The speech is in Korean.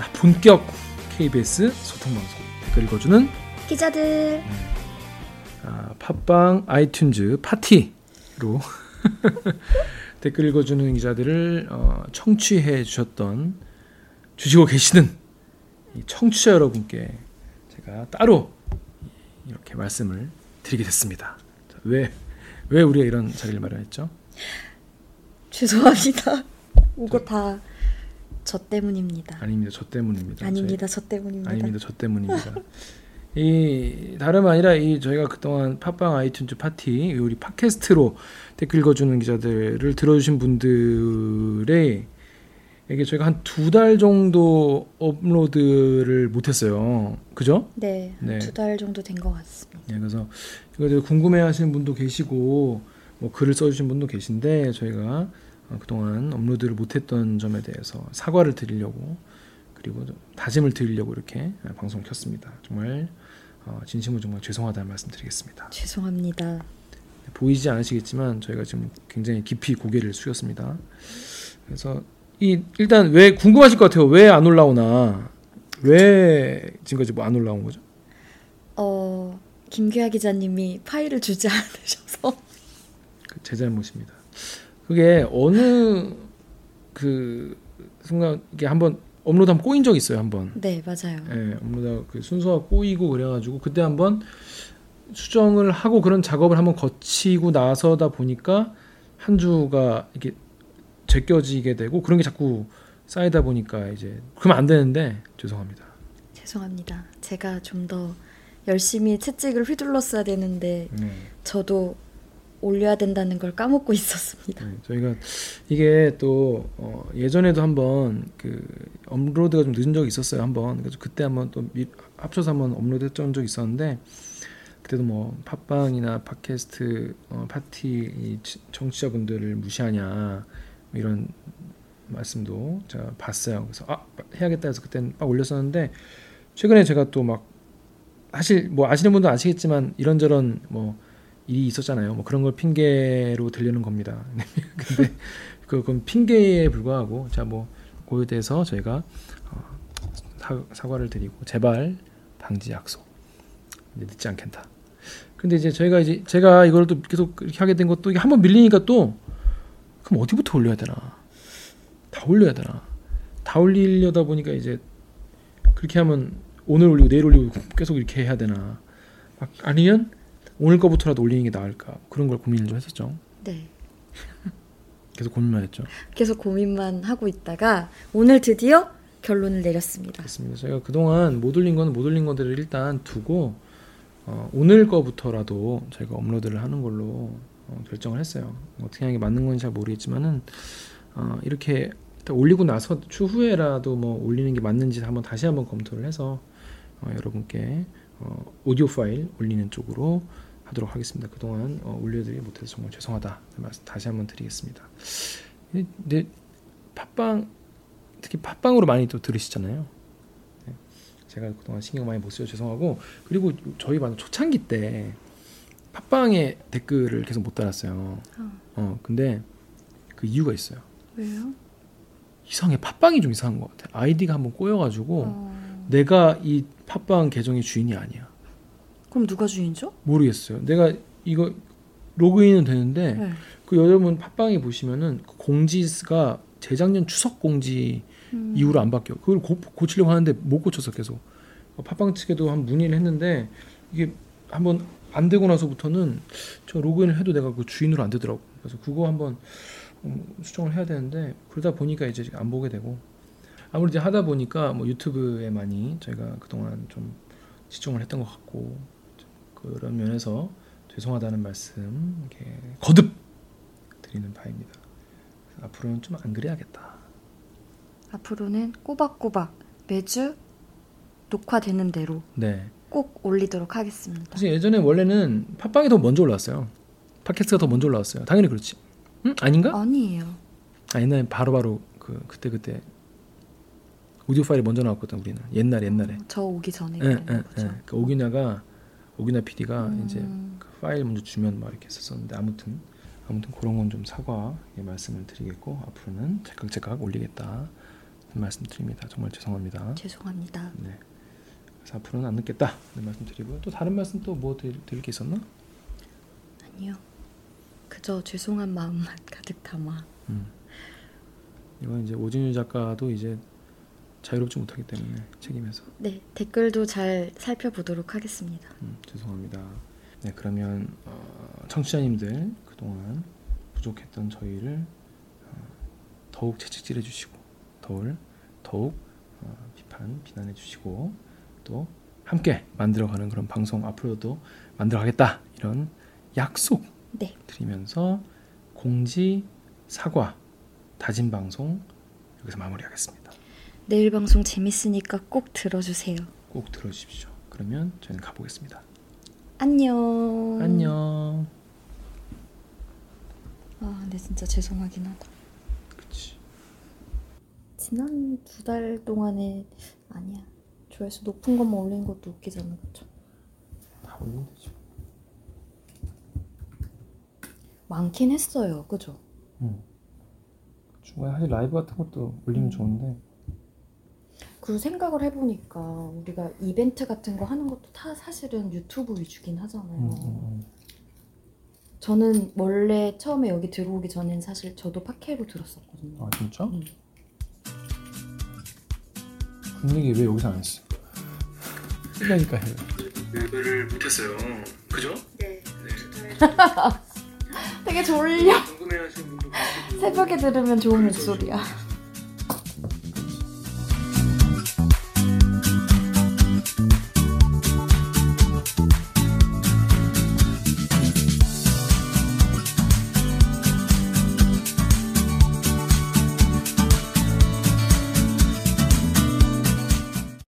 자, 본격 KBS 소통 방송 댓글 읽어주는 기자들 아, 팟빵 아이튠즈 파티로 댓글 읽어주는 기자들을 어, 청취해 주셨던 주시고 계시는 이 청취자 여러분께 제가 따로 이렇게 말씀을 드리게 됐습니다. 자, 왜, 왜 우리가 이런 자리를 마련했죠? 죄송합니다. 이거 다 저 때문입니다. 아닙니다. 저 때문입니다. 아닙니다. 저 때문입니다. 아닙니다. 저 때문입니다. 이 다름 아니라 이 저희가 그동안 팟빵 아이튠즈 팟티 우리 팟캐스트로 댓글 읽어주는 기자들을 들어주신 분들의 에게 저희가 한 두 달 정도 업로드를 못했어요. 그죠? 네, 네. 두 달 정도 된 것 같습니다. 네, 그래서 이거 궁금해하시는 분도 계시고 뭐 글을 써주신 분도 계신데 저희가 어, 그동안 업로드를 못했던 점에 대해서 사과를 드리려고 그리고 좀 다짐을 드리려고 이렇게 방송을 켰습니다. 정말 어, 진심으로 정말 죄송하다는 말씀드리겠습니다. 죄송합니다. 보이지 않으시겠지만 저희가 지금 굉장히 깊이 고개를 숙였습니다. 그래서 이 일단 왜 궁금하실 것 같아요. 왜 안 올라오나? 왜 지금까지 뭐 안 올라온 거죠? 어 김규하 기자님이 파일을 주지 않으셔서 그제 잘못입니다. 그게 어느 그 순간 이게 한번 업로드하면 꼬인 적 있어요 한번. 네 맞아요. 예, 업로드 그 순서가 꼬이고 그래가지고 그때 한번 수정을 하고 그런 작업을 한번 거치고 나서다 보니까 한 주가 이게 제껴지게 되고 그런 게 자꾸 쌓이다 보니까 이제 그러면 안 되는데 죄송합니다. 죄송합니다. 제가 좀 더 열심히 채찍을 휘둘렀어야 되는데 네. 저도 올려야 된다는 걸 까먹고 있었습니다. 네, 저희가 이게 또 어, 예전에도 한번 그 업로드가 좀 늦은 적이 있었어요 한번 그래서 그때 한번 또 미, 합쳐서 한번 업로드했던 적이 있었는데 그때도 뭐 팟빵이나 팟캐스트 어, 파티 이 치- 청취자분들을 무시하냐 뭐 이런 말씀도 제가 봤어요 그래서 아 해야겠다 해서 그때는 막 올렸었는데 최근에 제가 또 막 사실 뭐 아시는 분도 아시겠지만 이런저런 뭐 일이 있었잖아요. 뭐 그런 걸 핑계로 들리는 겁니다. 근데 그건 핑계에 불과하고 자 뭐 그에 대해서 저희가 어, 사, 사과를 드리고 제발 방지 약속 이제 늦지 않겠다. 근데 이제 저희가 이제 제가 이걸 또 계속 이렇게 하게 된 것도 이게 한번 밀리니까 또 그럼 어디부터 올려야 되나? 다 올려야 되나? 다 올리려다 보니까 이제 그렇게 하면 오늘 올리고 내일 올리고 계속 이렇게 해야 되나? 막 아니면 오늘 거부터라도 올리는 게 나을까 그런 걸 고민을 좀 했었죠. 네. 계속 고민만 했죠. 계속 고민만 하고 있다가 오늘 드디어 결론을 내렸습니다. 그렇습니다. 저희가 그동안 못 올린 거는 못 올린 것들을 일단 두고 어, 오늘 거부터라도 저희가 업로드를 하는 걸로 어, 결정을 했어요. 어떻게 하는 게 맞는 건지 잘 모르겠지만은 어, 이렇게 올리고 나서 추후에라도 뭐 올리는 게 맞는지 한번 다시 한번 검토를 해서 어, 여러분께 어, 오디오 파일 올리는 쪽으로 하도록 하겠습니다. 그동안 어, 올려드리지 못해서 정말 죄송하다 말씀 다시 한번 드리겠습니다. 이- 근데 팟빵 특히 팟빵으로 많이 또 들으시잖아요. 네. 제가 그동안 신경 많이 못 써서 죄송하고 그리고 저희 반 초창기 때 팟빵에 댓글을 계속 못 달았어요. 어. 어 근데 그 이유가 있어요. 왜요? 이상해 팟빵이 좀 이상한 것 같아. 아이디가 한번 꼬여가지고 어... 내가 이 팟빵 계정의 주인이 아니야. 그럼 누가 주인죠? 모르겠어요. 내가 이거 로그인은 되는데 네. 그 여러분 팟빵에 보시면은 그 공지가 재작년 추석 공지 음. 이후로 안 바뀌어. 그걸 고, 고치려고 하는데 못 고쳐서 계속 어, 팟빵 측에도 한 문의를 했는데 이게 한번 안 되고 나서부터는 저 로그인을 해도 내가 그 주인으로 안 되더라고. 그래서 그거 한번 음, 수정을 해야 되는데 그러다 보니까 이제 안 보게 되고 아무리 하다 보니까 뭐 유튜브에 많이 저희가 그동안 좀 시청을 했던 것 같고 그런 면에서 죄송하다는 말씀 거듭 드리는 바입니다. 앞으로는 좀 안 그래야겠다. 앞으로는 꼬박꼬박 매주 녹화되는 대로 네. 꼭 올리도록 하겠습니다. 사실 예전에 원래는 팟빵이 더 먼저 올라왔어요. 팟캐스트가 더 먼저 올라왔어요. 당연히 그렇지. 응? 아닌가? 아니에요. 아, 옛날에 바로바로 그 그때 그때 오디오 파일이 먼저 나왔거든 우리는 옛날 옛날에. 어, 저 오기 전에 예, 예. 예. 그 오기나가 오기나 PD가 음. 이제 그 파일 먼저 주면 막 이렇게 했었는데 아무튼 아무튼 그런 건 좀 사과의 말씀을 드리겠고 앞으로는 제깍제깍 올리겠다 말씀드립니다. 정말 죄송합니다. 죄송합니다. 네. 그래서 앞으로는 안 늦겠다. 는 말씀드리고요. 또 다른 말씀 또 뭐 드릴 게 있었나? 아니요. 그저 죄송한 마음만 가득 담아. 음. 이건 이제 오진유 작가도 이제 자유롭지 못하기 때문에 책임에서 네, 댓글도 잘 살펴보도록 하겠습니다. 음, 죄송합니다. 네 그러면 어, 청취자님들 그동안 부족했던 저희를 어, 더욱 채찍질해 주시고 더울 더욱 어, 비판 비난해 주시고 또 함께 만들어가는 그런 방송 앞으로도 만들어가겠다 이런 약속 네, 드리면서 공지 사과 다짐 방송 여기서 마무리하겠습니다. 내일 방송 재밌으니까 꼭 들어주세요. 꼭 들어주십시오. 그러면 저희는 가보겠습니다. 안녕. 안녕. 아, 근데 진짜 죄송하긴 하다. 그치. 지난 두 달 동안에 아니야. 조회수 높은 것만 올린 것도 웃기잖아, 그쵸? 다 올리면 되죠. 많긴 했어요, 그죠? 응. 중간에 사실 라이브 같은 것도 올리면 음. 좋은데 그 생각을 해보니까 우리가 이벤트 같은 거 하는 것도 다 사실은 유튜브 위주긴 하잖아요. 음, 음, 저는 원래 처음에 여기 들어오기 전엔 사실 저도 팟캐로 들었었거든요. 음. 아 진짜? 음. 그 얘기 왜 여기서 안 했어? 쓰다니까 해요. 레벨을 못했어요. 그죠? 네. 네. 되게 졸려. 궁금해하시는 분도 새벽에 들으면 좋은 목소리야.